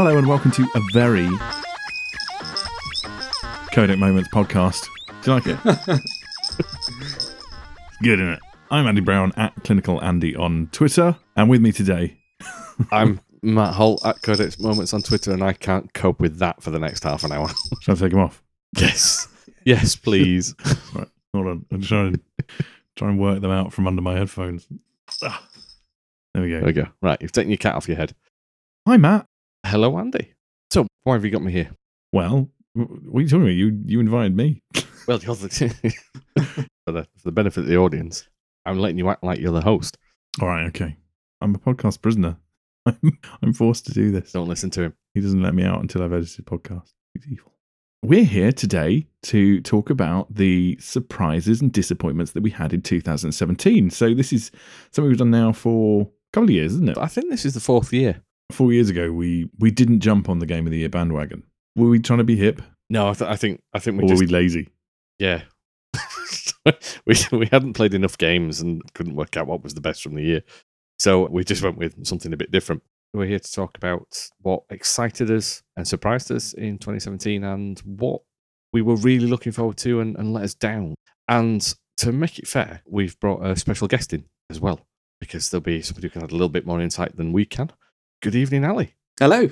Hello and welcome to a very Codec Moments podcast. Do you like it? Good, isn't it? I'm Andy Brown at Clinical Andy on Twitter, and with me today, I'm Matt Holt at Codec Moments on Twitter, and I can't cope with that for the next half an hour. shall I take him off? yes, yes, please. Right, hold on. I'm trying to try and work them out from under my headphones. Ah, there we go. There we go. Right, you've taken your cat off your head. Hi, Matt. Hello, Andy. So, why have you got me here? Well, what are you talking about? You you invited me. Well, you're the for the for the benefit of the audience, I'm letting you act like you're the host. All right, okay. I'm a podcast prisoner. I'm, I'm forced to do this. Don't listen to him. He doesn't let me out until I've edited podcast. He's evil. We're here today to talk about the surprises and disappointments that we had in 2017. So this is something we've done now for a couple of years, isn't it? I think this is the fourth year. Four years ago, we we didn't jump on the game of the year bandwagon. Were we trying to be hip, No, I, th- I think I think or we were just we lazy? yeah. we we hadn't played enough games and couldn't work out what was the best from the year, so we just went with something a bit different. We're here to talk about what excited us and surprised us in 2017 and what we were really looking forward to and, and let us down. And to make it fair, we've brought a special guest in as well because there'll be somebody who can add a little bit more insight than we can. Good evening, Ali. Hello,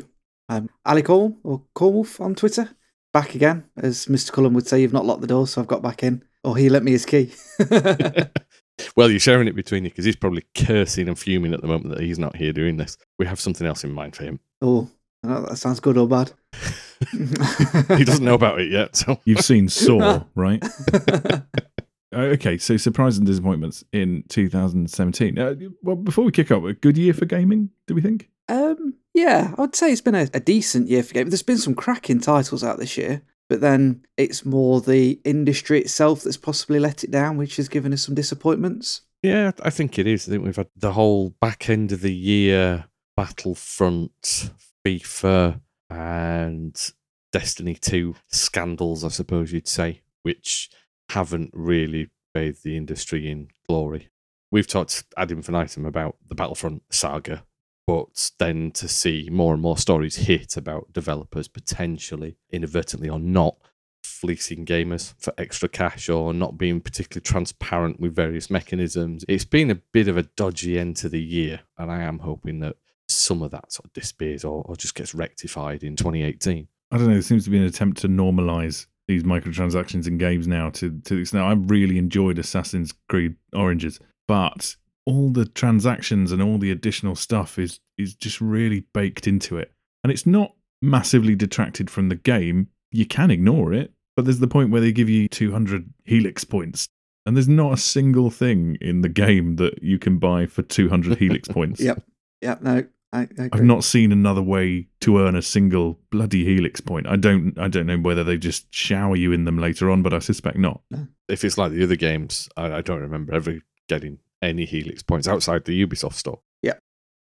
I'm Ali Cornwall or Cornwolf on Twitter. Back again, as Mr. Cullen would say, you've not locked the door, so I've got back in. Or he lent me his key. well, you're sharing it between you because he's probably cursing and fuming at the moment that he's not here doing this. We have something else in mind for him. oh, I don't know if that sounds good or bad. he doesn't know about it yet. So You've seen Saw, right? Uh, Okay, so surprises and disappointments in 2017. Uh, well, before we kick off, a good year for gaming, do we think? Um, yeah, I'd say it's been a, a decent year for gaming. There's been some cracking titles out this year, but then it's more the industry itself that's possibly let it down, which has given us some disappointments. yeah, I think it is. I think we've had the whole back end of the year Battlefront, FIFA, and Destiny 2 scandals, I suppose you'd say, which haven't really bathed the industry in glory. We've talked ad infinitum about the Battlefront saga, but then to see more and more stories hit about developers potentially, inadvertently or not, fleecing gamers for extra cash or not being particularly transparent with various mechanisms. It's been a bit of a dodgy end to the year, and I am hoping that some of that sort of disappears or, or just gets rectified in 2018. I don't know. There seems to be an attempt to normalize these microtransactions in games now. To to this now, I really enjoyed Assassin's Creed Origins, but all the transactions and all the additional stuff is is just really baked into it, and it's not massively detracted from the game. You can ignore it, but there's the point where they give you 200 Helix points. And there's not a single thing in the game that you can buy for 200 Helix points. Yep. Yep, no, I, I I've not seen another way to earn a single bloody helix point. I don't I don't know whether they just shower you in them later on, but I suspect not. If it's like the other games, I, I don't remember ever getting any Helix points outside the Ubisoft store. Yeah.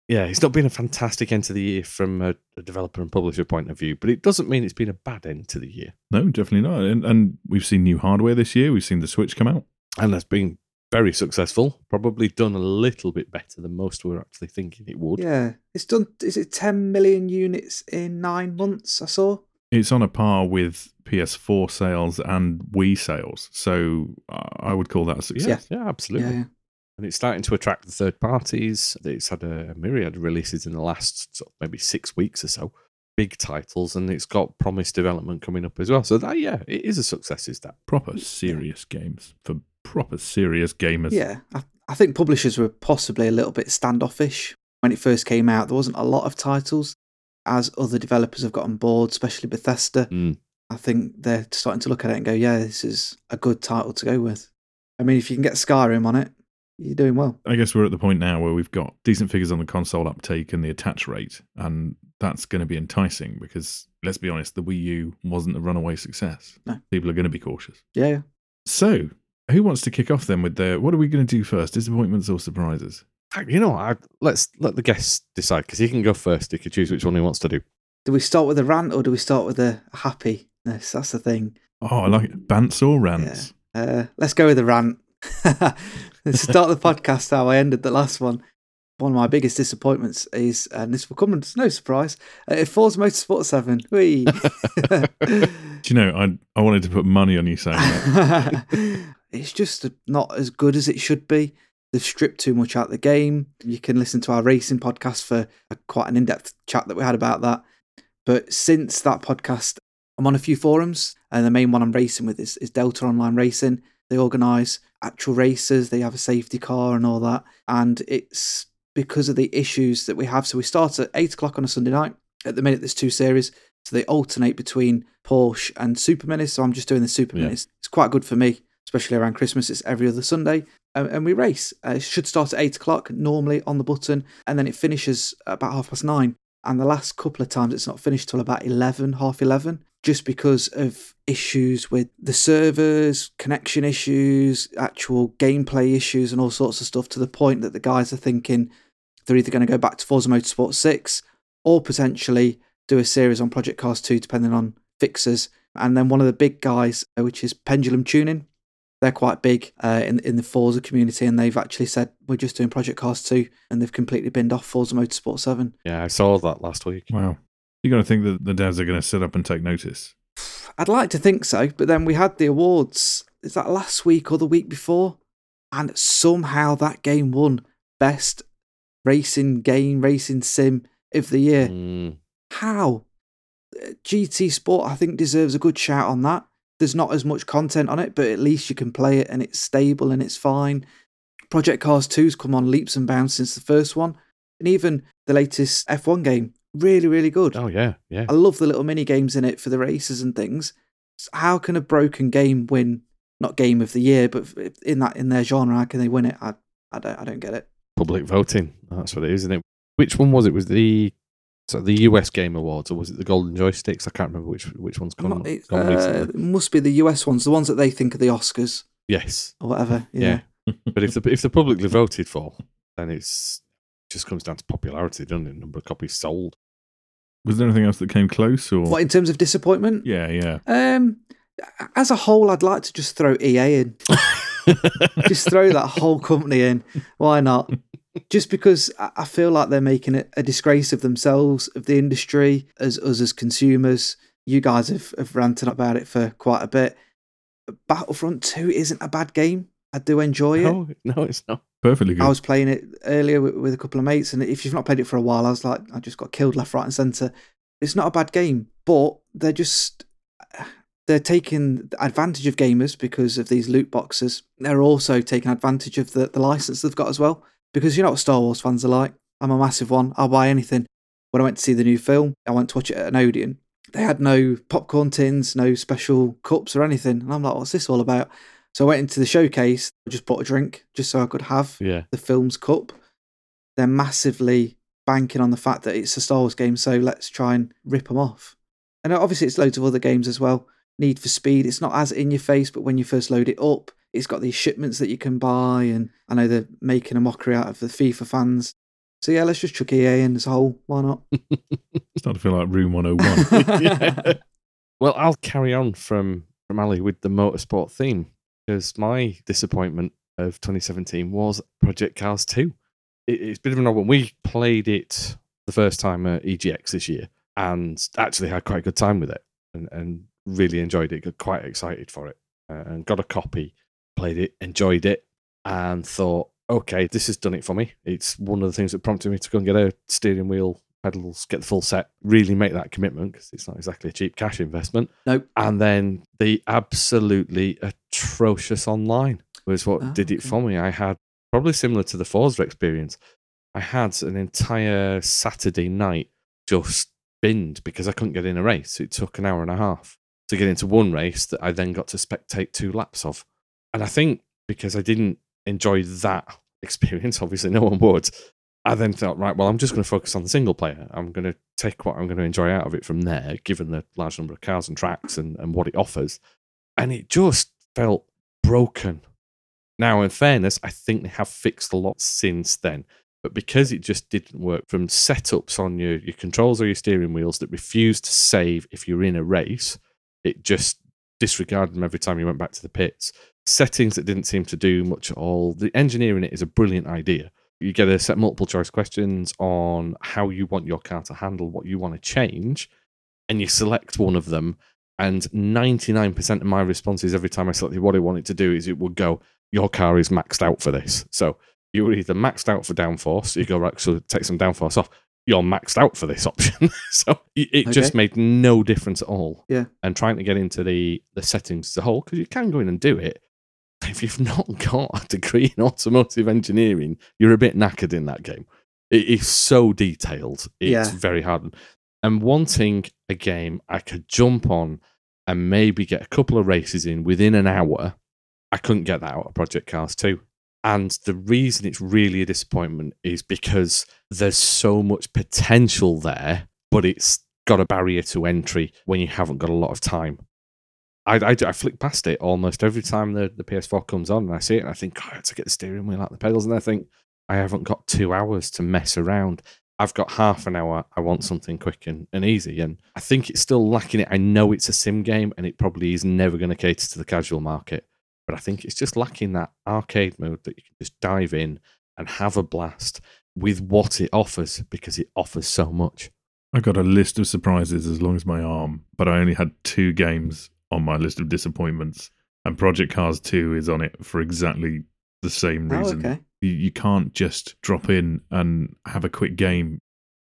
Yeah, it's not been a fantastic end to the year from a, a developer and publisher point of view, but it doesn't mean it's been a bad end to the year. No, definitely not. And, and we've seen new hardware this year. We've seen the Switch come out. And that's been very successful, probably done a little bit better than most were actually thinking it would. Yeah, it's done. Is it 10 million units in nine months? I saw. It's on a par with PS4 sales and Wii sales. So uh, I would call that a success. Yeah, yeah, absolutely. Yeah, yeah. And it's starting to attract the third parties. It's had a myriad of releases in the last sort of maybe six weeks or so. Big titles, and it's got promised development coming up as well. So that yeah, it is a success. Is that? Proper serious games for proper serious gamers. Yeah, I, I think publishers were possibly a little bit standoffish when it first came out. There wasn't a lot of titles. As other developers have got on board, especially Bethesda, Mm. I think they're starting to look at it and go, "Yeah, this is a good title to go with." I mean, if you can get Skyrim on it, you're doing well. I guess we're at the point now where we've got decent figures on the console uptake and the attach rate, and that's going to be enticing because let's be honest, the Wii U wasn't a runaway success. No. People are going to be cautious. Yeah, yeah. So, who wants to kick off then with their what are we going to do first? Disappointments or surprises? You know, I, let's let the guest decide because he can go first. He can choose which one he wants to do. Do we start with a rant or do we start with a happiness? That's the thing. Oh, I like it. Bants or rants? Uh, let's go with the rant. Start the podcast how I ended the last one. one of my biggest disappointments is, and this will come as no surprise, uh, Forza Motorsport 7. Whee! Do you know, I I wanted to put money on you saying that. it's just not as good as it should be. They've stripped too much out of the game. You can listen to our racing podcast for a, quite an in depth chat that we had about that. But since that podcast, I'm on a few forums, and the main one I'm racing with is, is Delta Online Racing. They organise actual races, they have a safety car and all that. And it's because of the issues that we have. So we start at 8 o'clock on a Sunday night. At the minute, there's two series. So they alternate between Porsche and Super Minis. So I'm just doing the Super Yeah. Minis. It's quite good for me, especially around Christmas. It's every other Sunday. Um, and we race. Uh, it should start at 8 o'clock normally on the button. And then it finishes about half past nine. And the last couple of times it's not finished till about 11, half 11, just because of issues with the servers, connection issues, actual gameplay issues, and all sorts of stuff to the point that the guys are thinking they're either going to go back to Forza Motorsport 6 or potentially do a series on Project Cars 2, depending on fixes. And then one of the big guys, uh, which is Pendulum Tuning, they're quite big uh, in in the Forza community, and they've actually said we're just doing Project Cars 2, and they've completely binned off Forza Motorsport 7. Yeah, I saw that last week. Wow. You got to think that the devs are going to sit up and take notice. I'd like to think so, but then we had the awards. Is that last week or the week before? And somehow that game won best racing game, racing sim of the year. Mm, How? Uh, GT Sport, I think, deserves a good shout on that. There's not as much content on it, but at least you can play it and it's stable and it's fine. Project Cars 2's come on leaps and bounds since the first one. And even the latest F1 game, really, really good. oh yeah, yeah. I love the little mini games in it for the races and things. How can a broken game win not game of the year, but in that in their genre, how can they win it? I I don't I don't get it. Public voting. That's what it is, isn't it? Which one was it? Was the so the US Game Awards or was it the Golden Joysticks? I can't remember which which one's gone, Not- it, gone uh, it must be the US ones, the ones that they think are the Oscars Yes, or whatever. Yeah. Yeah. but if the if they're publicly voted for, then it's it just comes down to popularity, doesn't it? Number of copies sold. Was there anything else that came close? Or What in terms of disappointment? yeah, yeah. Um, as a whole, I'd like to just throw EA in. just throw that whole company in. Why not? Just because I I feel like they're making it a disgrace of themselves, of the industry, as us as consumers. You guys have, have ranted about it for quite a bit. Battlefront 2 isn't a bad game. I do enjoy it. no, no, it's not. Perfectly good. I was playing it earlier with, with a couple of mates, and if you've not played it for a while, I was like, I just got killed left, right, and centre. It's not a bad game, but they're just they're taking advantage of gamers because of these loot boxes. They're also taking advantage of the, the license they've got as well. Because you know what Star Wars fans are like. I'm a massive one. I'll buy anything. When I went to see the new film, I went to watch it at an Odeon. They had no popcorn tins, no special cups or anything. And I'm like, what's this all about? So I went into the showcase, I just bought a drink just so I could have Yeah, the film's cup. They're massively banking on the fact that it's a Star Wars game, so let's try and rip them off. And obviously, it's loads of other games as well. Need for Speed, it's not as in your face, but when you first load it up, it's got these shipments that you can buy. And I know they're making a mockery out of the FIFA fans. So yeah, let's just chuck EA in as a whole. Why not? it's Starting to feel like Room 101. Yeah. Well, I'll carry on from from Ali with the motorsport theme because my disappointment of 2017 was Project Cars 2. It, it's a bit of an odd one. We played it the first time at EGX this year and actually had quite a good time with it and, and really enjoyed it. Got quite excited for it uh, and got a copy, played it, enjoyed it, and thought, okay, this has done it for me. It's one of the things that prompted me to go and get a steering wheel, pedals, get the full set, really make that commitment because it's not exactly a cheap cash investment. Nope. And then the absolutely atrocious online was what Oh, did it okay. for me. I had probably similar to the Forza experience. I had an entire Saturday night just binned because I couldn't get in a race. It took an hour and a half to get into one race that I then got to spectate two laps of. And I think because I didn't enjoy that experience, obviously no one would, I then thought, right, well, I'm just going to focus on the single player. I'm going to take what I'm going to enjoy out of it from there, given the large number of cars and tracks and, and what it offers. And it just felt broken. Now, in fairness, I think they have fixed a lot since then. But because it just didn't work from setups on your, your controls or your steering wheels that refused to save if you're in a race, it just disregarded them every time you went back to the pits. Settings that didn't seem to do much at all. The engineering it is a brilliant idea, You get a set multiple choice questions on how you want your car to handle, what you want to change, and you select one of them. And 99% of my responses every time I selected what I wanted to do is it would go, Your car is maxed out for this. So you were either maxed out for downforce, you go, Right, so take some downforce off. You're maxed out for this option. so it it just made no difference at all. Yeah. And trying to get into the, the settings as a whole, because you can go in and do it. If you've not got a degree in automotive engineering, you're a bit knackered in that game. It is so detailed. It's Yeah. very hard. And wanting a game I could jump on and maybe get a couple of races in within an hour, I couldn't get that out of Project Cars 2. And the reason it's really a disappointment is because there's so much potential there, but it's got a barrier to entry when you haven't got a lot of time. I, I, I flick past it almost every time the, the PS4 comes on and I see it and I think, God, I have to get the steering wheel out the pedals. And I think, I haven't got two hours to mess around. I've got half an hour. I want something quick and, and easy. And I think it's still lacking it. I know it's a sim game and it probably is never going to cater to the casual market. But I think it's just lacking that arcade mode that you can just dive in and have a blast with what it offers because it offers so much. I got a list of surprises as long as my arm, but I only had two games on my list of disappointments, and Project Cars 2 is on it for exactly the same Oh, reason. okay. You, you can't just drop in and have a quick game,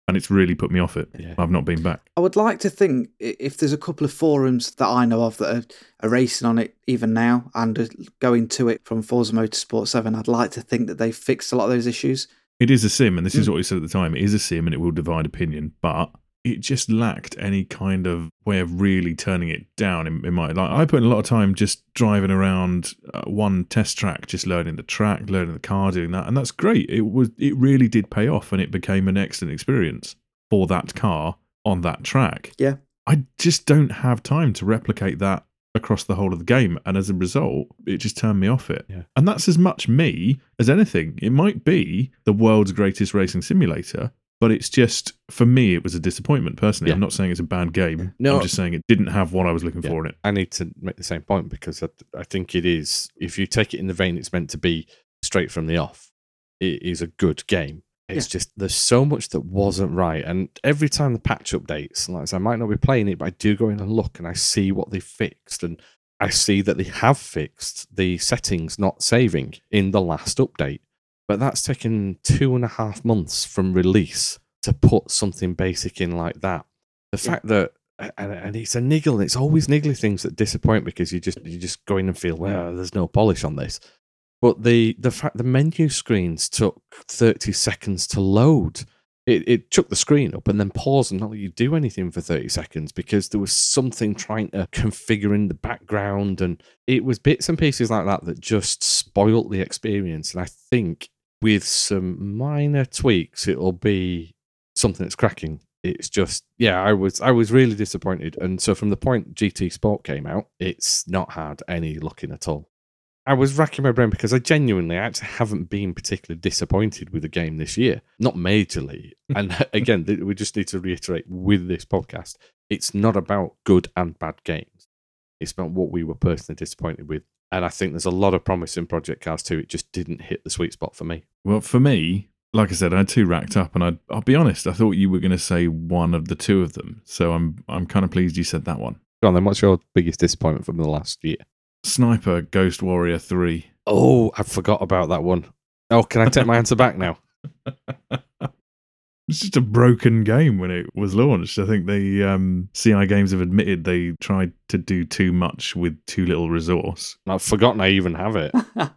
and it's really put me off it. Yeah. I've not been back. I would like to think if there's a couple of forums that I know of that are, are racing on it even now and are going to it from Forza Motorsport 7, I'd like to think that they've fixed a lot of those issues. It is a sim, and this is Mm. what we said at the time. It is a sim, and it will divide opinion, but it just lacked any kind of way of really turning it down. In, in my like, I put in a lot of time just driving around uh, one test track, just learning the track, learning the car, doing that, and that's great. It was, it really did pay off, and it became an excellent experience for that car on that track. Yeah. I just don't have time to replicate that across the whole of the game, and as a result, it just turned me off it. Yeah. And that's as much me as anything. It might be the world's greatest racing simulator, but it's just for me, it was a disappointment personally. Yeah. I'm not saying it's a bad game. No. I'm just saying it didn't have what I was looking Yeah. for in it. I need to make the same point because I, I think it is, if you take it in the vein it's meant to be straight from the off, it is a good game. It's just, there's so much that wasn't right. And every time the patch updates, like I said, I might not be playing it, but I do go in and look and I see what they fixed. And I see that they have fixed the settings not saving in the last update. But that's taken two and a half months from release to put something basic in like that. The Yeah. fact that and, and it's a niggle. It's always niggly things that disappoint because you just you just go in and feel well, there's no polish on this. But the the fact the menu screens took thirty seconds to load. It it took the screen up and then paused and not let you do anything for thirty seconds because there was something trying to configure in the background and it was bits and pieces like that that just spoilt the experience. And I think with some minor tweaks, it'll be something that's cracking. It's just yeah, I was I was really disappointed. And so from the point GT Sport came out, it's not had any looking at all. I was racking my brain because I genuinely actually haven't been particularly disappointed with the game this year. Not majorly. and uh, again, th- we just need to reiterate with this podcast, it's not about good and bad games. It's about what we were personally disappointed with. And I think there's a lot of promise in Project Cars 2. It just didn't hit the sweet spot for me. Well, for me, like I said, I had two racked up, and I, I'll be honest, I thought you were going to say one of the two of them. So I'm I'm kind of pleased you said that one. Go on then, what's your biggest disappointment from the last year? Sniper Ghost Warrior 3. Oh, I forgot about that one. Oh, can I take my answer back now? It's just a broken game when it was launched. I think the um, CI Games have admitted they tried to do too much with too little resource. I've forgotten I even have it.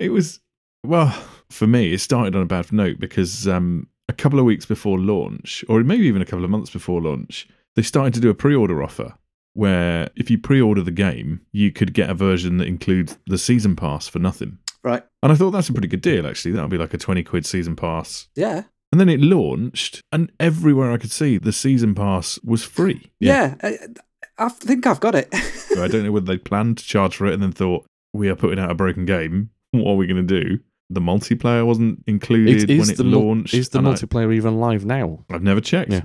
It was, well, for me, it started on a bad note because um, a couple of weeks before launch, or maybe even a couple of months before launch, they started to do a pre order offer where if you pre order the game, you could get a version that includes the season pass for nothing. right. And I thought that's a pretty good deal, actually. That would be like a 20 quid season pass. Yeah. And then it launched, and everywhere I could see, the season pass was free. Yeah. I, I think I've got it. I don't know whether they planned to charge for it and then thought, we are putting out a broken game. What are we going to do? The multiplayer wasn't included Is, when it the, launched. is the and I- multiplayer even live now? I've never checked. Yeah.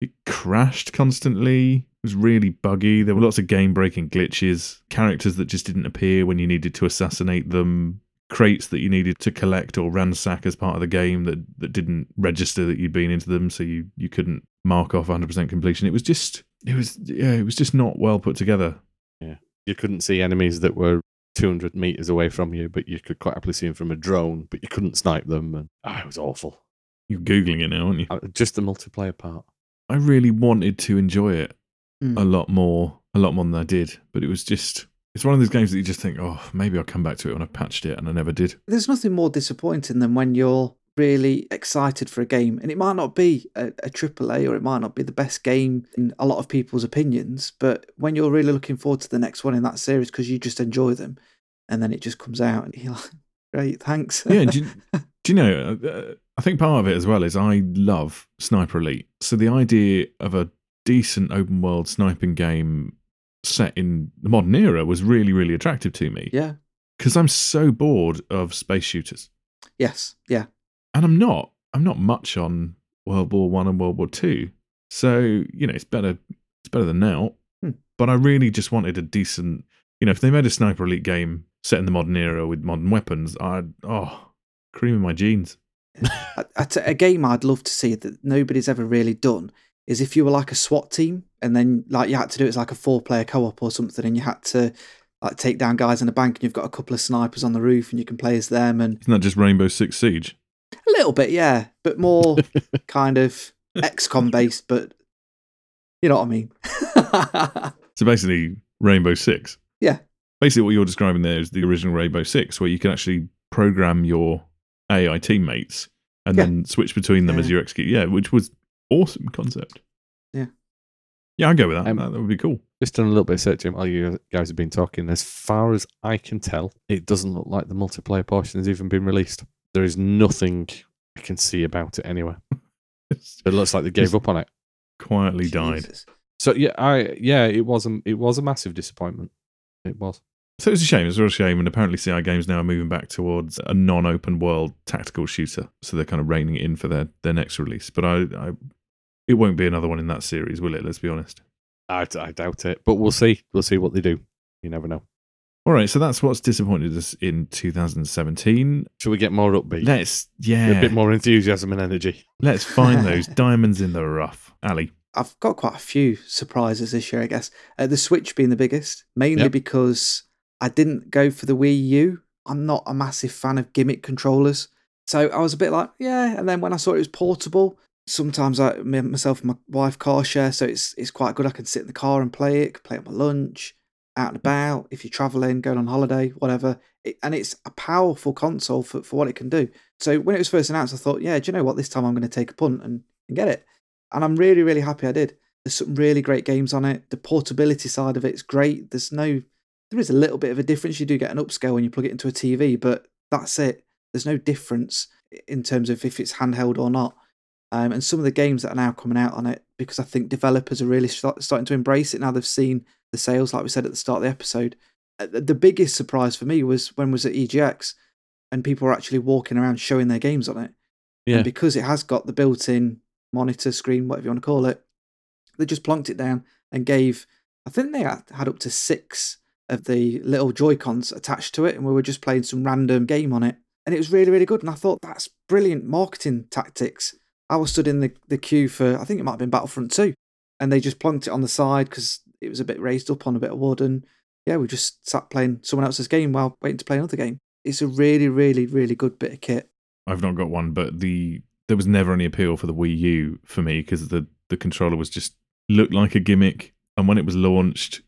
It crashed constantly. It was really buggy. There were lots of game breaking glitches, characters that just didn't appear when you needed to assassinate them. Crates that you needed to collect or ransack as part of the game that, that didn't register that you'd been into them, so you, you couldn't mark off 100% completion. It was just it was yeah, it was just not well put together. Yeah, you couldn't see enemies that were 200 meters away from you, but you could quite happily see them from a drone, but you couldn't snipe them. And ah, it was awful. You're googling it now, aren't you? Uh, Just the multiplayer part. I really wanted to enjoy it Mm. a lot more, a lot more than I did, but it was just it's one of those games that you just think, oh, maybe I'll come back to it when I've patched it, and I never did. There's nothing more disappointing than when you're really excited for a game, and it might not be a, a AAA or it might not be the best game in a lot of people's opinions, but when you're really looking forward to the next one in that series because you just enjoy them, and then it just comes out and you're like, great, thanks. Yeah, do you, do you know? Uh, I think part of it as well is I love Sniper Elite, so the idea of a decent open world sniping game set in the modern era was really, really attractive to me yeah. because I'm so bored of space shooters. Yes. Yeah. and I'm not. I'm not much on World War One and World War Two, so you know it's better. It's better than now. Hmm. But I really just wanted a decent. You know, if they made a Sniper Elite game set in the modern era with modern weapons, I'd oh, cream in my jeans. A game I'd love to see that nobody's ever really done is if you were like a SWAT team and then like you had to do it's like a four player co op or something and you had to like take down guys in a bank and you've got a couple of snipers on the roof and you can play as them and Isn't that just Rainbow Six Siege? a little bit, yeah, but more kind of XCOM based, but you know what I mean. So basically, Rainbow Six. Yeah. Basically, what you're describing there is the original Rainbow Six, where you can actually program your AI teammates and Yeah. then switch between them as Yeah. you execute. Yeah, which was awesome concept. Yeah. Yeah, I'd go with that. Um, that. That would be cool. Just done a little bit of searching while you guys have been talking. As far as I can tell, it doesn't look like the multiplayer portion has even been released. There is nothing I can see about it anywhere. It looks like they gave up on it. Quietly died. So yeah, I yeah, it was a it was a massive disappointment. It was. So it's a shame. It's a real shame. And apparently, CI Games now are moving back towards a non-open world tactical shooter. So they're kind of reining it in for their, their next release. But I, I, it won't be another one in that series, will it? Let's be honest. I, I doubt it, but we'll see. We'll see what they do. You never know. All right. So that's what's disappointed us in 2017. Shall we get more upbeat? Let's yeah. A bit more enthusiasm and energy. Let's find those diamonds in the rough. Ali. I've got quite a few surprises this year, I guess. Uh, the Switch being the biggest, mainly Yep. because I didn't go for the Wii U. I'm not a massive fan of gimmick controllers. So I was a bit like, yeah. And then when I saw it was portable, sometimes I, myself and my wife car share, so it's it's quite good. I can sit in the car and play it, play it on my lunch, out and about, if you're traveling, going on holiday, whatever. It, and it's a powerful console for, for what it can do. So when it was first announced, I thought, yeah, do you know what? This time I'm going to take a punt and, and get it. And I'm really, really happy I did. There's some really great games on it. The portability side of it is great. There's no, there is a little bit of a difference. You do get an upscale when you plug it into a TV, but that's it. There's no difference in terms of if it's handheld or not. Um, and some of the games that are now coming out on it, because I think developers are really start, starting to embrace it now. They've seen the sales, like we said at the start of the episode. Uh, The biggest surprise for me was when was at EGX, and people were actually walking around showing their games on it. Yeah. And because it has got the built-in monitor screen, whatever you want to call it, they just plonked it down and gave. I think they had had up to six of the little Joy Cons attached to it, and we were just playing some random game on it, and it was really, really good. And I thought that's brilliant marketing tactics. I was stood in the, the queue for I think it might have been Battlefront Two, and they just plonked it on the side because it was a bit raised up on a bit of wood, and yeah, we just sat playing someone else's game while waiting to play another game. It's a really, really, really good bit of kit. I've not got one, but the there was never any appeal for the Wii U for me because the the controller was just looked like a gimmick. And when it was launched,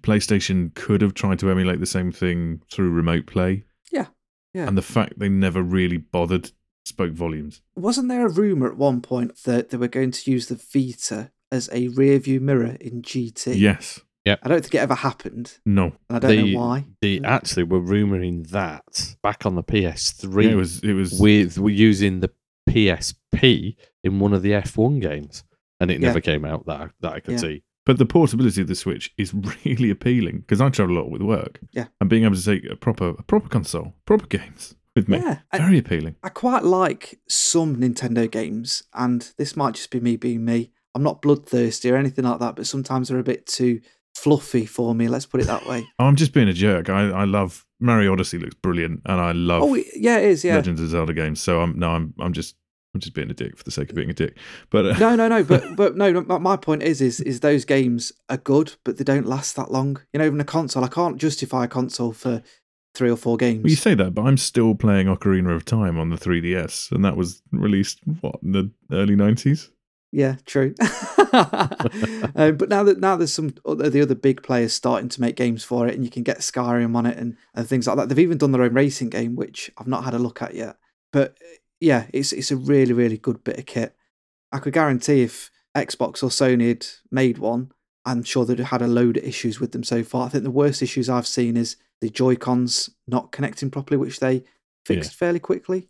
PlayStation could have tried to emulate the same thing through remote play. Yeah, yeah. And the fact they never really bothered spoke volumes. Wasn't there a rumor at one point that they were going to use the Vita as a rear view mirror in GT? Yes. I don't think it ever happened, No. and I don't The- know why. They actually were rumoring that back on the PS3 it was. It was. with using the PSP in one of the F1 games, and it Yeah. never came out that I, that I could Yeah. see. But the portability of the Switch is really appealing because I travel a lot with work. Yeah. And being able to take a proper a proper console, proper games with me, Yeah, I- very appealing. I quite like some Nintendo games, and this might just be me being me. I'm not bloodthirsty or anything like that, but sometimes they're a bit too fluffy for me. Let's put it that way. Oh, I'm just being a jerk. I, I love Mario Odyssey looks brilliant, and I love Oh, yeah, it is. Yeah. Legends of Zelda games. So I'm no, I'm I'm just I'm just being a dick for the sake of being a dick. But uh, no, no, no. But but no. no, My my point is, is is those games are good, but they don't last that long. You know, even a console, I can't justify a console for three or four games. Well, you say that, but I'm still playing Ocarina of Time on the 3DS, and that was released what in the early 90s. Yeah, true. um, but now that now there's some other, the other big players starting to make games for it, and you can get Skyrim on it and, and things like that. They've even done their own racing game, which I've not had a look at yet. But yeah, it's it's a really really good bit of kit. I could guarantee if Xbox or Sony had made one, I'm sure they'd have had a load of issues with them so far. I think the worst issues I've seen is the Joy Cons not connecting properly, which they fixed fairly quickly.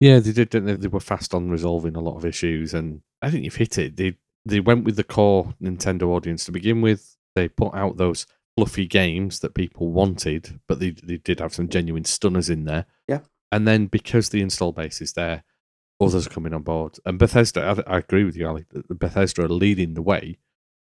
Yeah, they did. Didn't they? they were fast on resolving a lot of issues, and I think you've hit it. They they went with the core Nintendo audience to begin with. They put out those fluffy games that people wanted, but they they did have some genuine stunners in there. Yeah. And then because the install base is there, others are coming on board. And Bethesda, I, I agree with you, Ali. that Bethesda are leading the way,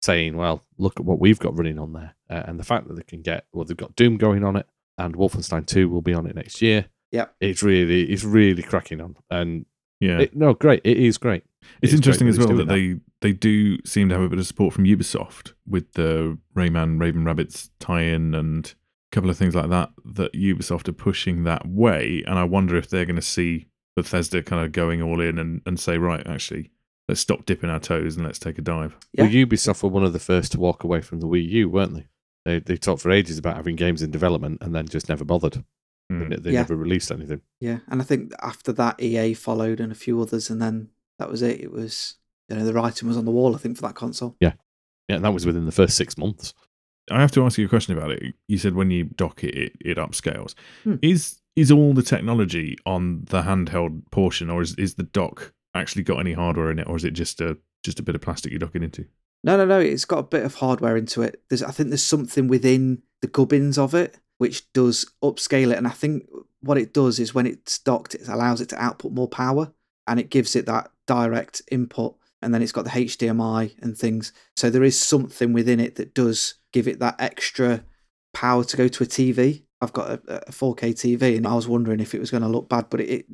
saying, "Well, look at what we've got running on there," uh, and the fact that they can get well, they've got Doom going on it, and Wolfenstein Two will be on it next year. Yeah. It's really it's really cracking on, and Yeah, it, no, great. It is great. it's It is interesting great as well that doing they they do seem to have a bit of support from Ubisoft with the Rayman Raving Rabbids tie-in and a couple of things like that. That Ubisoft are pushing that way, and I wonder if they're going to see Bethesda kind of going all in and, and say, right, actually, let's stop dipping our toes and let's take a dive. Well, Ubisoft were one of the first to walk away from the Wii U, weren't they? They they talked for ages about having games in development and then just never bothered. Hmm. They, they Yeah. never released anything. Yeah, and I think after that, EA followed and a few others, and then that was it. It was you know the writing was on the wall. I think for that console. Yeah, and that was within the first six months. I have to ask you a question about it. You said when you dock it, it, it upscales. Hmm. Is is all the technology on the handheld portion, or is, is the dock actually got any hardware in it, or is it just a just a bit of plastic you're docking into? No, no, no. It's got a bit of hardware into it. There's, I think, there's something within the gubbins of it which does upscale it, and I think what it does is when it's docked, it allows it to output more power, and it gives it that direct input. And then it's got the HDMI and things. So there is something within it that does give it that extra power to go to a TV. I've got a, a 4K TV, and I was wondering if it was going to look bad, but it, it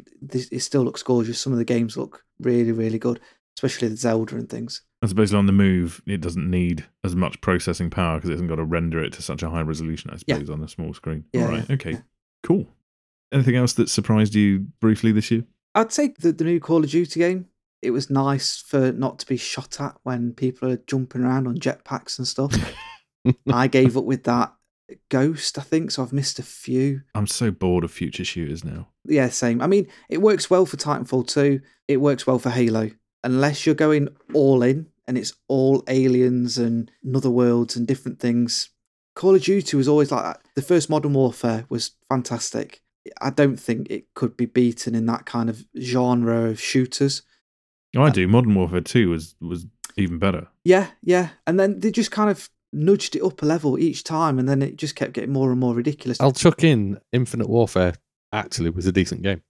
it still looks gorgeous. Some of the games look really, really good, especially the Zelda and things. I suppose on the move, it doesn't need as much processing power because it hasn't got to render it to such a high resolution. I Yeah. suppose on a small screen. Yeah, All right. yeah, okay. yeah. Cool. Anything else that surprised you briefly this year? I'd say the, the new Call of Duty game. It was nice for not to be shot at when people are jumping around on jetpacks and stuff. I gave up with that Ghost, I think, so I've missed a few. I'm so bored of future shooters now. Yeah, same. I mean, it works well for Titanfall 2. It works well for Halo. Unless you're going all in and it's all aliens and other worlds and different things. Call of Duty was always like that. The first Modern Warfare was fantastic. I don't think it could be beaten in that kind of genre of shooters. Oh, I Uh, do. Modern Warfare 2 was was even better. Yeah, yeah. And then they just kind of nudged it up a level each time, and then it just kept getting more and more ridiculous. I'll chuck in Infinite Warfare. Actually, was a decent game.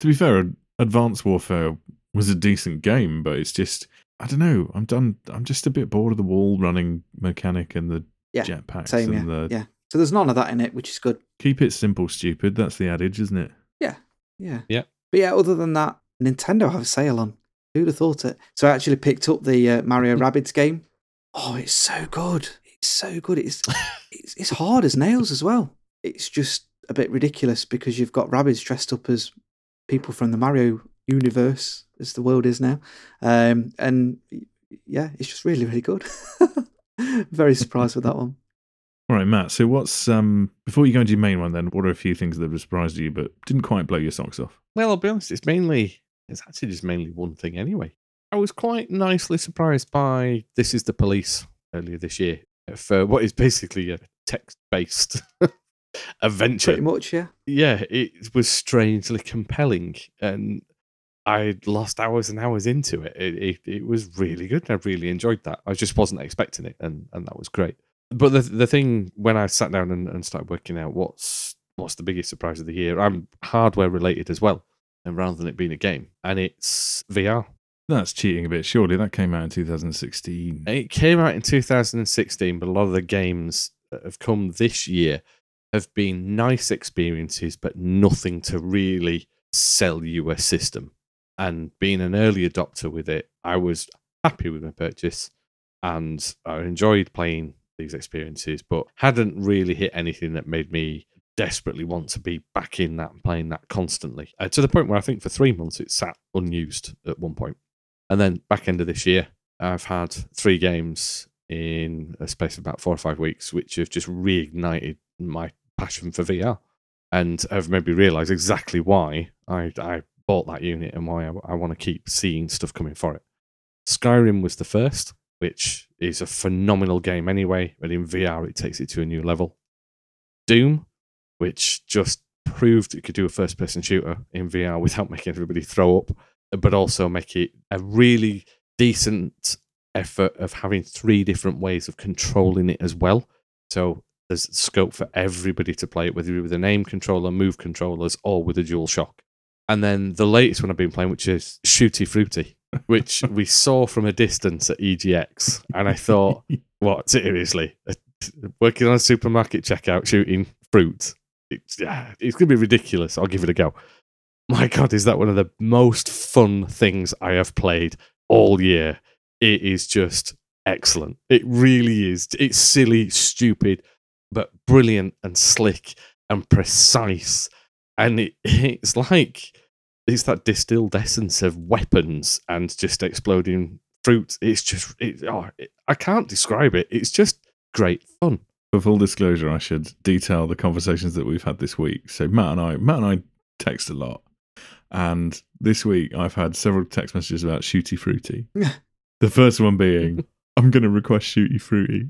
To be fair, Advanced Warfare was a decent game, but it's just I don't know. I'm done. I'm just a bit bored of the wall running mechanic and the Yeah, jetpacks Same, and yeah, the yeah. So there's none of that in it, which is good. keep it simple, stupid. That's the adage, isn't it? Yeah, yeah. Yeah. But yeah, other than that, Nintendo have a sale on. Who'd have thought it? So I actually picked up the uh, Mario Rabbids game. Oh, it's so good. It's so good. It's, it's it's hard as nails as well. It's just a bit ridiculous because you've got rabbits dressed up as people from the Mario universe, as the world is now. Um, and yeah, it's just really, really good. Very surprised with that one. All right, Matt. So what's um before you go into your main one, then what are a few things that have surprised you but didn't quite blow your socks off? Well, I'll be honest. It's mainly. It's actually just mainly one thing anyway. I was quite nicely surprised by This Is the Police earlier this year for what is basically a text-based adventure. Pretty much, yeah. yeah, it was strangely compelling, and I lost hours and hours into it. It, it. it was really good. I really enjoyed that. I just wasn't expecting it, and, and that was great. But the the thing when I sat down and, and started working out what's what's the biggest surprise of the year, I'm hardware related as well, and rather than it being a game, and it's VR. That's cheating a bit. Surely that came out in 2016. It came out in 2016, but a lot of the games that have come this year have been nice experiences, but nothing to really sell you a system. And being an early adopter with it, I was happy with my purchase and I enjoyed playing these experiences, but hadn't really hit anything that made me desperately want to be back in that and playing that constantly. Uh, to the point where I think for three months it sat unused at one point. And then back end of this year, I've had three games in a space of about four or five weeks, which have just reignited my passion for VR. And I've maybe realised exactly why I, I bought that unit and why I, I want to keep seeing stuff coming for it. Skyrim was the first, which is a phenomenal game anyway, but in VR it takes it to a new level. Doom, which just proved it could do a first person shooter in VR without making everybody throw up, but also make it a really decent effort of having three different ways of controlling it as well. So there's scope for everybody to play it, whether you're with an aim controller, move controllers, or with a dual shock. And then the latest one I've been playing, which is Shooty Fruity, which we saw from a distance at EGX. And I thought, what, seriously? Working on a supermarket checkout, shooting fruit. It's, yeah, it's going to be ridiculous. I'll give it a go. My God, is that one of the most fun things I have played all year? It is just excellent. It really is. It's silly, stupid, but brilliant and slick and precise. And it, it's like it's that distilled essence of weapons and just exploding fruit. It's just, it, oh, it, I can't describe it. It's just great fun. For full disclosure, I should detail the conversations that we've had this week. So Matt and I, Matt and I text a lot, and this week I've had several text messages about Shooty Fruity. the first one being, "I'm going to request Shooty Fruity."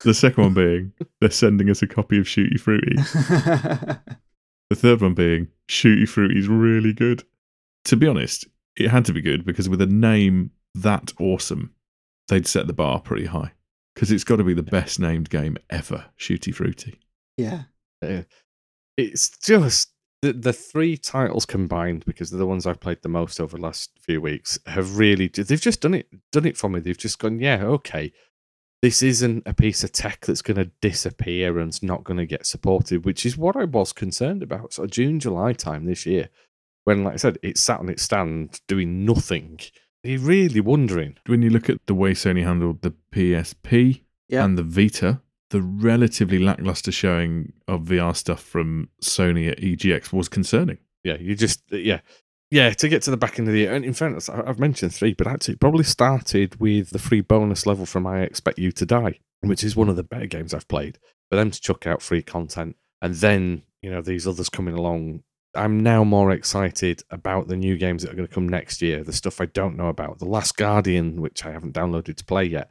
The second one being, "They're sending us a copy of Shooty Fruity." the third one being, "Shooty Fruity is really good." To be honest, it had to be good because with a name that awesome, they'd set the bar pretty high because it's got to be the best named game ever, Shooty Fruity. yeah. Uh, it's just the the three titles combined because they're the ones I've played the most over the last few weeks have really they've just done it done it for me. They've just gone, yeah, okay. This isn't a piece of tech that's going to disappear and's not going to get supported, which is what I was concerned about. So June, July time this year, when, like I said, it sat on its stand doing nothing. You're really wondering. When you look at the way Sony handled the PSP Yeah. and the Vita, the relatively lackluster showing of VR stuff from Sony at EGX was concerning. Yeah, you just yeah. Yeah, to get to the back end of the year, and in fairness, I- I've mentioned three, but actually, it probably started with the free bonus level from I Expect You to Die, which is one of the better games I've played. For them to chuck out free content, and then you know these others coming along, I'm now more excited about the new games that are going to come next year. The stuff I don't know about, The Last Guardian, which I haven't downloaded to play yet.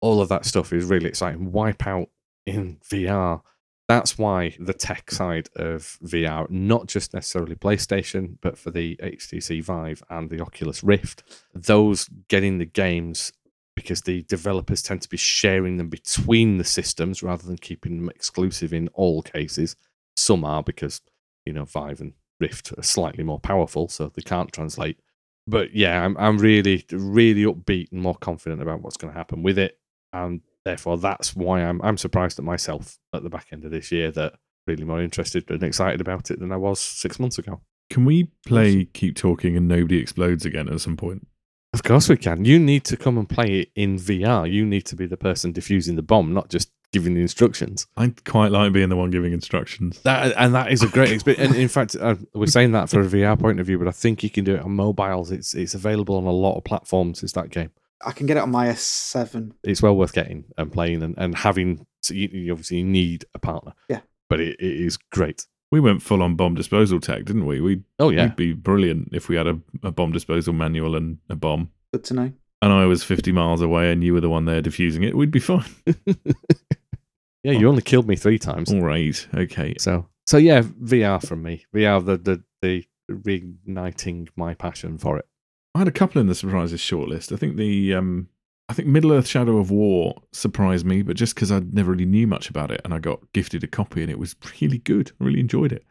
All of that stuff is really exciting. Wipeout in VR. That's why the tech side of VR, not just necessarily PlayStation, but for the HTC Vive and the Oculus Rift, those getting the games because the developers tend to be sharing them between the systems rather than keeping them exclusive in all cases. Some are because, you know, Vive and Rift are slightly more powerful, so they can't translate. But yeah, I'm, I'm really, really upbeat and more confident about what's going to happen with it. And therefore, that's why I'm, I'm surprised at myself at the back end of this year that really more interested and excited about it than I was six months ago. Can we play Keep Talking and Nobody Explodes again at some point? Of course we can. You need to come and play it in VR. You need to be the person defusing the bomb, not just giving the instructions. I quite like being the one giving instructions. That and that is a great experience. And in fact, uh, we're saying that for a VR point of view, but I think you can do it on mobiles. It's it's available on a lot of platforms. It's that game? I can get it on my S7. It's well worth getting and playing and, and having. So you, you obviously need a partner. Yeah. but it, it is great. We went full on bomb disposal tech, didn't we? We'd, Oh yeah, we'd be brilliant if we had a, a bomb disposal manual and a bomb. Good to know. And I was 50 miles away and you were the one there diffusing it. We'd be fine. yeah. You only killed me three times. All right. Okay. So so yeah, VR from me. VR the the the reigniting my passion for it. I had a couple in the surprises shortlist. I think the um, I think Middle Earth: Shadow of War surprised me, but just because I never really knew much about it, and I got gifted a copy, and it was really good. I really enjoyed it,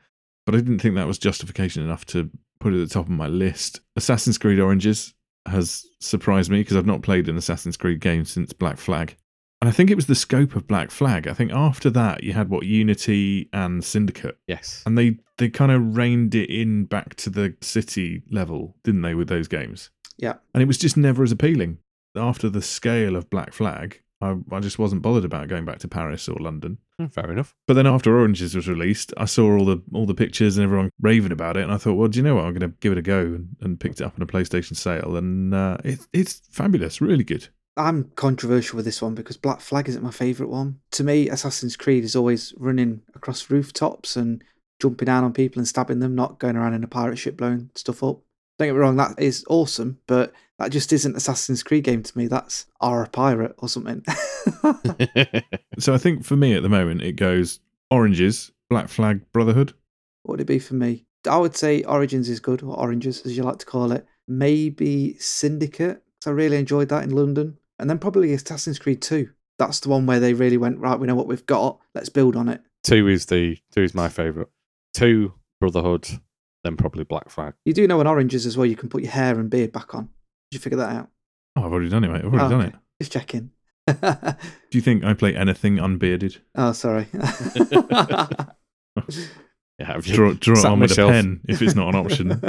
but I didn't think that was justification enough to put it at the top of my list. Assassin's Creed Origins has surprised me because I've not played an Assassin's Creed game since Black Flag, And I think it was the scope of Black Flag. I think after that you had what Unity and Syndicate, Yes. and they they kind of reined it in back to the city level, didn't they, with those games? Yeah. And it was just never as appealing. After the scale of Black Flag, I, I just wasn't bothered about going back to Paris or London. Hmm, Fair enough. But then after Origins was released, I saw all the all the pictures and everyone raving about it, and I thought, well, do you know what? I'm going to give it a go, and, and picked it up on a PlayStation sale, and uh, it, it's fabulous, really good. I'm controversial with this one because Black Flag isn't my favourite one. To me, Assassin's Creed is always running across rooftops and jumping down on people and stabbing them, not going around in a pirate ship blowing stuff up. Don't get me wrong, that is awesome, but that just isn't Assassin's Creed game to me. That's R a pirate or something. So I think for me at the moment, it goes Oranges, Black Flag, Brotherhood. what would it be for me? I would say Origins is good, or Oranges as you like to call it. Maybe Syndicate, 'cause I really enjoyed that in London. And then probably Assassin's Creed 2. That's the one where they really went, right, we know what we've got, let's build on it. two is the two is my favourite. Two Brotherhood, then probably Black Flag. You do know in Oranges as well, you can put your hair and beard back on. Did you figure that out? Oh, I've already done it, mate. I've already Oh, done okay. it. Just checking. Do you think I play anything unbearded? oh, sorry. Yeah, have you? Draw, draw it on with a pen if it's not an option.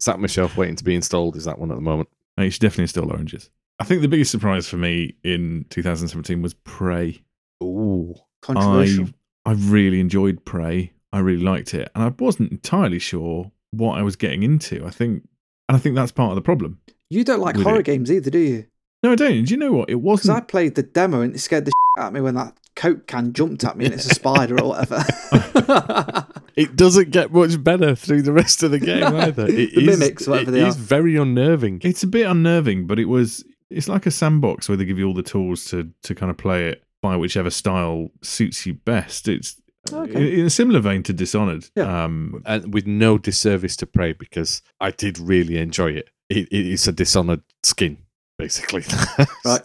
sat on my shelf waiting to be installed is that one at the moment. You should definitely install Oranges. I think the biggest surprise for me in 2017 was Prey. Ooh. Controversial. I I really enjoyed Prey. I really liked it, and I wasn't entirely sure what I was getting into. I think, and I think that's part of the problem. You don't like horror it. games either, do you? No, I don't. Do you know what? It was? Because I played the demo and it scared the shit out of me when that Coke can jumped at me and it's a spider or whatever. It doesn't get much better through the rest of the game either. It The is- mimics, whatever it they is are. very unnerving. It's a bit unnerving, but it was. It's like a sandbox where they give you all the tools to to kind of play it by whichever style suits you best. It's Okay. in a similar vein to Dishonored. Yeah. Um, and with no disservice to Prey because I did really enjoy it. It, it is a dishonored skin, basically. Right.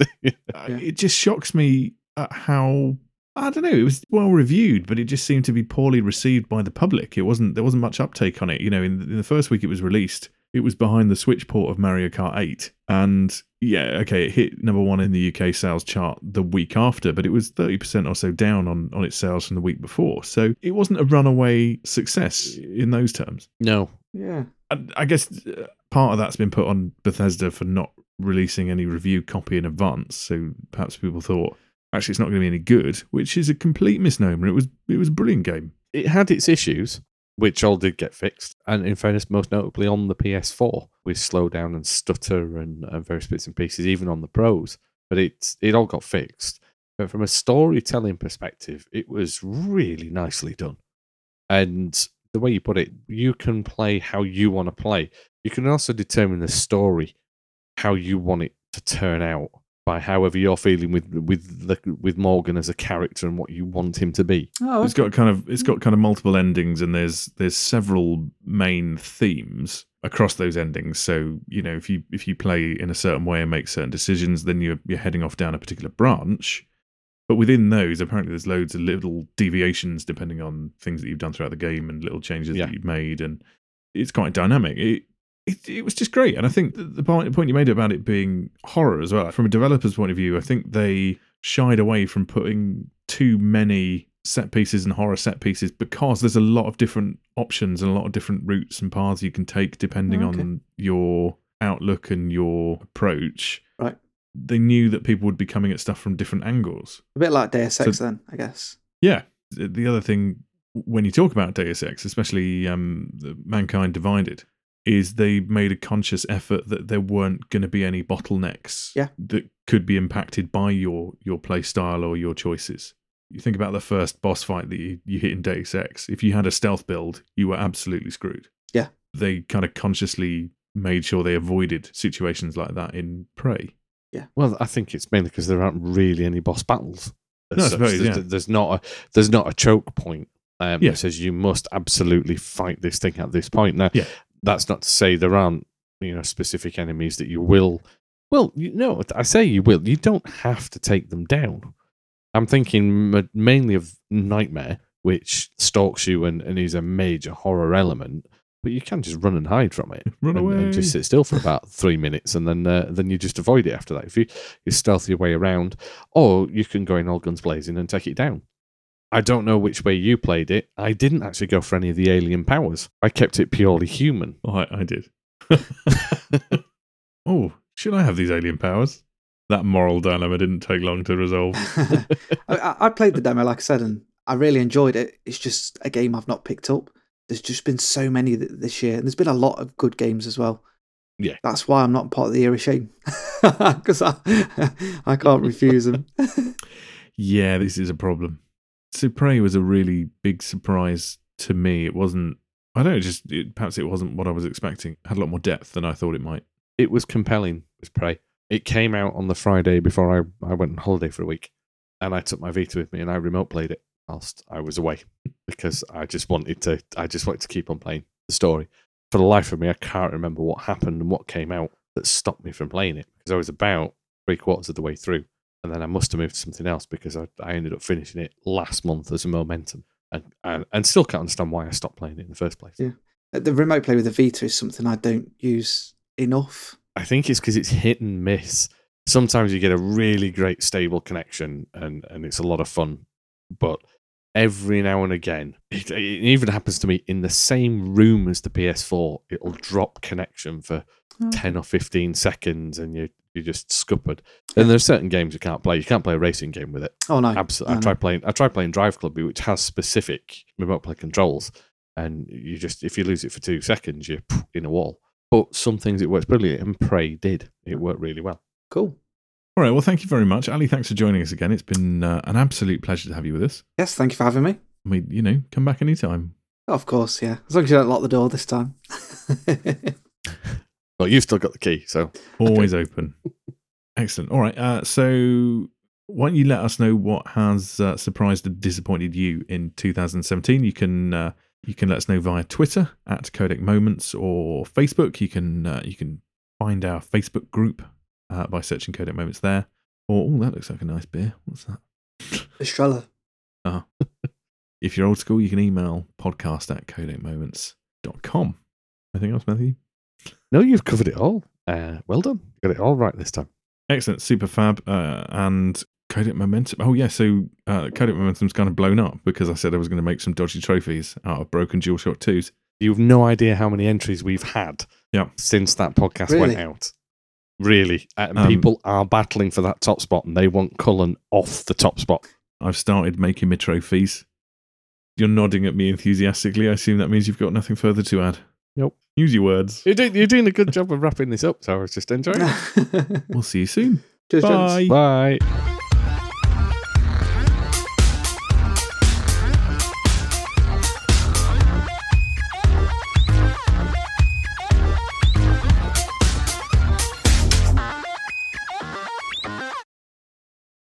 Uh, it just shocks me at how I don't know. It was well reviewed, but it just seemed to be poorly received by the public. It wasn't there wasn't much uptake on it. You know, in, in the first week it was released, it was behind the Switch port of Mario Kart 8, and yeah, okay, it hit number one in the UK sales chart the week after, but it was thirty percent or so down on on its sales from the week before. So it wasn't a runaway success in those terms. no. yeah. I, I guess uh, part of that's been put on Bethesda for not releasing any review copy in advance. So perhaps people thought actually it's not going to be any good, which is a complete misnomer. It was it was a brilliant game. It had its issues, which all did get fixed. And in fairness, most notably on the PS4 with slowdown and stutter and, and various bits and pieces, even on the pros. But it, it all got fixed. But from a storytelling perspective, it was really nicely done. And the way you put it, you can play how you want to play. You can also determine the story, how you want it to turn out by however you're feeling with with the, with Morgan as a character and what you want him to be. Oh, It's got kind of it's got kind of multiple endings, and there's there's several main themes across those endings. So you know if you if you play in a certain way and make certain decisions, then you're you're heading off down a particular branch. But within those, apparently, there's loads of little deviations depending on things that you've done throughout the game and little changes Yeah. that you've made, and it's quite dynamic. It, it it was just great, and I think the, the point the point you made about it being horror as well, from a developer's point of view, I think they shied away from putting too many set pieces and horror set pieces because there's a lot of different options and a lot of different routes and paths you can take depending Oh, okay. on your outlook and your approach. Right. They knew that people would be coming at stuff from different angles. a bit like Deus Ex So- then, I guess. Yeah. The the other thing, when you talk about Deus Ex, especially um, the Mankind Divided, is they made a conscious effort that there weren't going to be any bottlenecks Yeah. that could be impacted by your your play style or your choices. You think about the first boss fight that you, you hit in Deus Ex. If you had a stealth build, you were absolutely screwed. Yeah. They kind of consciously made sure they avoided situations like that in Prey. Yeah. Well, I think it's mainly because there aren't really any boss battles. No, I such. suppose, there's, yeah. there's not a there's not a choke point um, Yeah. that says you must absolutely fight this thing at this point. Now, Yeah. That's not to say there aren't you know specific enemies that you will. Well, you know, I say you will. You don't have to take them down. I'm thinking mainly of Nightmare, which stalks you and, and is a major horror element. but you can just run and hide from it. Run and, away. and just sit still for about three minutes, and then uh, then you just avoid it after that. If you you stealth your way around, or you can go in all guns blazing and take it down. I don't know which way you played it. I didn't actually go for any of the alien powers. I kept it purely human. Oh, I, I did. oh, should I have these alien powers? That moral dilemma didn't take long to resolve. I, I- I played the demo, like I said, and I really enjoyed it. It's just a game I've not picked up. There's just been so many th- this year, and there's been a lot of good games as well. Yeah. That's why I'm not part of the era shame because I, I can't refuse them. Yeah, this is a problem. So Prey was a really big surprise to me. It wasn't. I don't know. Just it, perhaps it wasn't what I was expecting. It had a lot more depth than I thought it might. It was compelling. Was Prey. It came out on the Friday before I, I went on holiday for a week, and I took my Vita with me and I remote played it whilst I was away because I just wanted to. I just wanted to keep on playing the story. For the life of me, I can't remember what happened and what came out that stopped me from playing it because I was about three quarters of the way through, and then I must have moved to something else because I, I ended up finishing it last month as a momentum, and, and and still can't understand why I stopped playing it in the first place. Yeah. Uh, the remote play with the Vita is something I don't use enough. I think it's because it's hit and miss. Sometimes you get a really great stable connection and, and it's a lot of fun. But every now and again, it, it even happens to me in the same room as the PS4, it'll drop connection for Oh. 10 or 15 seconds and you, you're just scuppered. And there's certain games you can't play. You can't play a racing game with it. Oh no, Absolutely. no, I no. playing I tried playing Drive Club, which has specific remote play controls. And you just if you lose it for two seconds, you're in a wall. But some things it works brilliantly, and Prey did. It worked really well. Cool. All right. Well, thank you very much, Ali. Thanks for joining us again. It's been uh, an absolute pleasure to have you with us. Yes, thank you for having me. I mean, you know, come back anytime. Of course, yeah. As long as you don't lock the door this time. Well, you've still got the key, so Always open. Excellent. All right. Uh, so, why don't you let us know what has uh, surprised and disappointed you in 2017? You can uh, you can let us know via Twitter at Codec Moments or Facebook. You can uh, you can find our Facebook group uh, by searching Codec Moments there. Or oh, that looks like a nice beer. What's that? Estrella. uh If you're old school, you can email podcast at codecmoments.com. Anything else, Matthew? No, you've covered it all. Uh, well done. You got it all right this time. Excellent, super fab, uh, and Codec Momentum. Oh yeah, so uh, Codec Momentum's kind of blown up because I said I was going to make some dodgy trophies out of broken DualShock twos. You've no idea how many entries we've had Yeah. since that podcast went out. Really. And Um, people are battling for that top spot and they want Cullen off the top spot. I've started making my trophies. You're nodding at me enthusiastically. I assume that means you've got nothing further to add. Nope. Use your words. You're doing, you're doing a good job of wrapping this up, so I was just enjoying it. We'll see you soon. Cheers, gents. Bye. Bye.